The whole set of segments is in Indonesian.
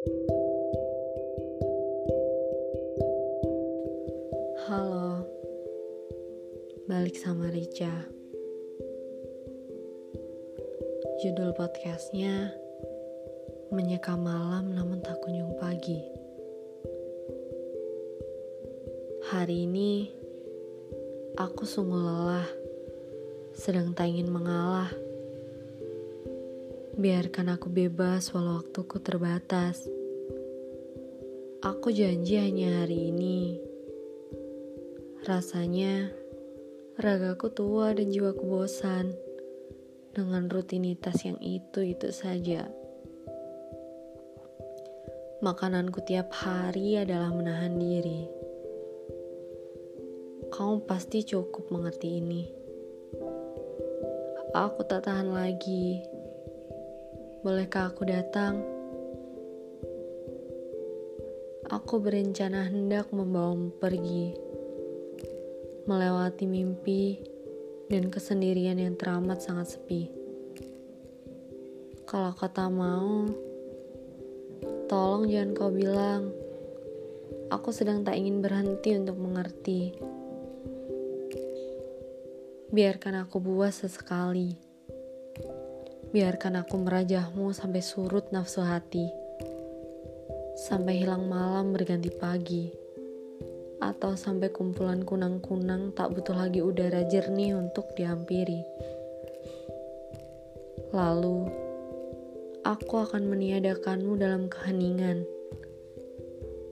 Halo, balik sama Rica. Judul podcastnya Menyeka Malam Namun Tak Kunjung Pagi. Hari ini aku sungguh lelah, sedang tak ingin mengalah. Biarkan aku bebas walau waktuku terbatas. Aku janji hanya hari ini Rasanya ragaku tua dan jiwaku bosan dengan rutinitas yang itu-itu saja. Makananku tiap hari adalah menahan diri. Kamu pasti cukup mengerti ini. Aku tak tahan lagi. Bolehkah aku datang? Aku berencana hendak membawamu pergi melewati mimpi dan kesendirian yang teramat sangat sepi. Kalau kata mau, tolong jangan kau bilang, aku sedang tak ingin berhenti untuk mengerti. Biarkan aku buas sesekali. Biarkan aku merajahmu sampai surut nafsu hati. Sampai hilang malam berganti pagi atau sampai kumpulan kunang-kunang tak butuh lagi udara jernih untuk dihampiri. Lalu, aku akan meniadakanmu dalam keheningan,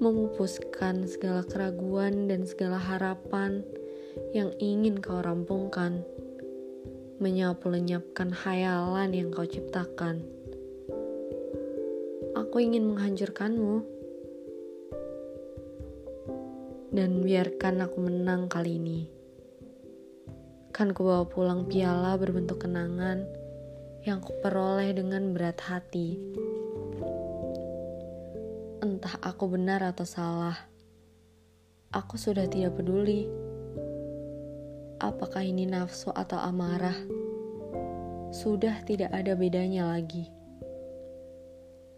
memupuskan segala keraguan dan segala harapan yang ingin kau rampungkan, menyapu lenyapkan hayalan yang kau ciptakan. Aku ingin menghancurkanmu dan biarkan aku menang kali ini. Kan ku bawa pulang piala berbentuk kenangan yang kuperoleh dengan berat hati. Entah aku benar atau salah, aku sudah tidak peduli. Apakah ini nafsu atau amarah? Sudah tidak ada bedanya lagi.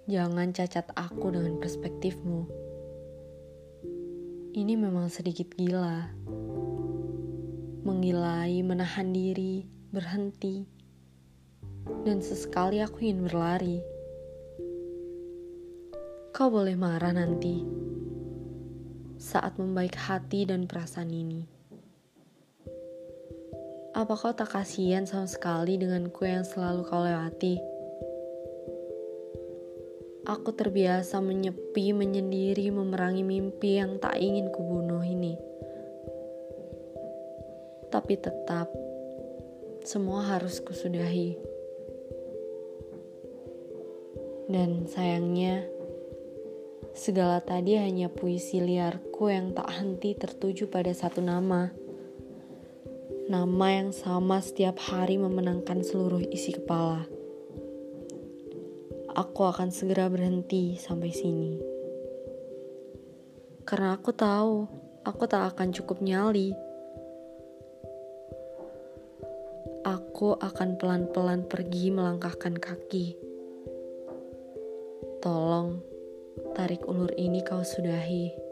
Jangan cacat aku dengan perspektifmu ini memang sedikit gila. Menggilai, menahan diri, berhenti, dan sesekali aku ingin berlari. Kau boleh marah nanti saat membaik hati dan perasaan ini. Apa kau tak kasihan sama sekali dengan kue yang selalu kau lewati? Aku terbiasa menyepi, menyendiri, memerangi mimpi yang tak ingin kubunuh ini. Tapi tetap, semua harus kusudahi. Dan sayangnya, segala tadi hanya puisi liarku yang tak henti tertuju pada satu nama. Nama yang sama setiap hari memenangkan seluruh isi kepala aku akan segera berhenti sampai sini. Karena aku tahu aku tak akan cukup nyali. Aku akan pelan-pelan pergi melangkahkan kaki. Tolong, tarik ulur ini kau sudahi.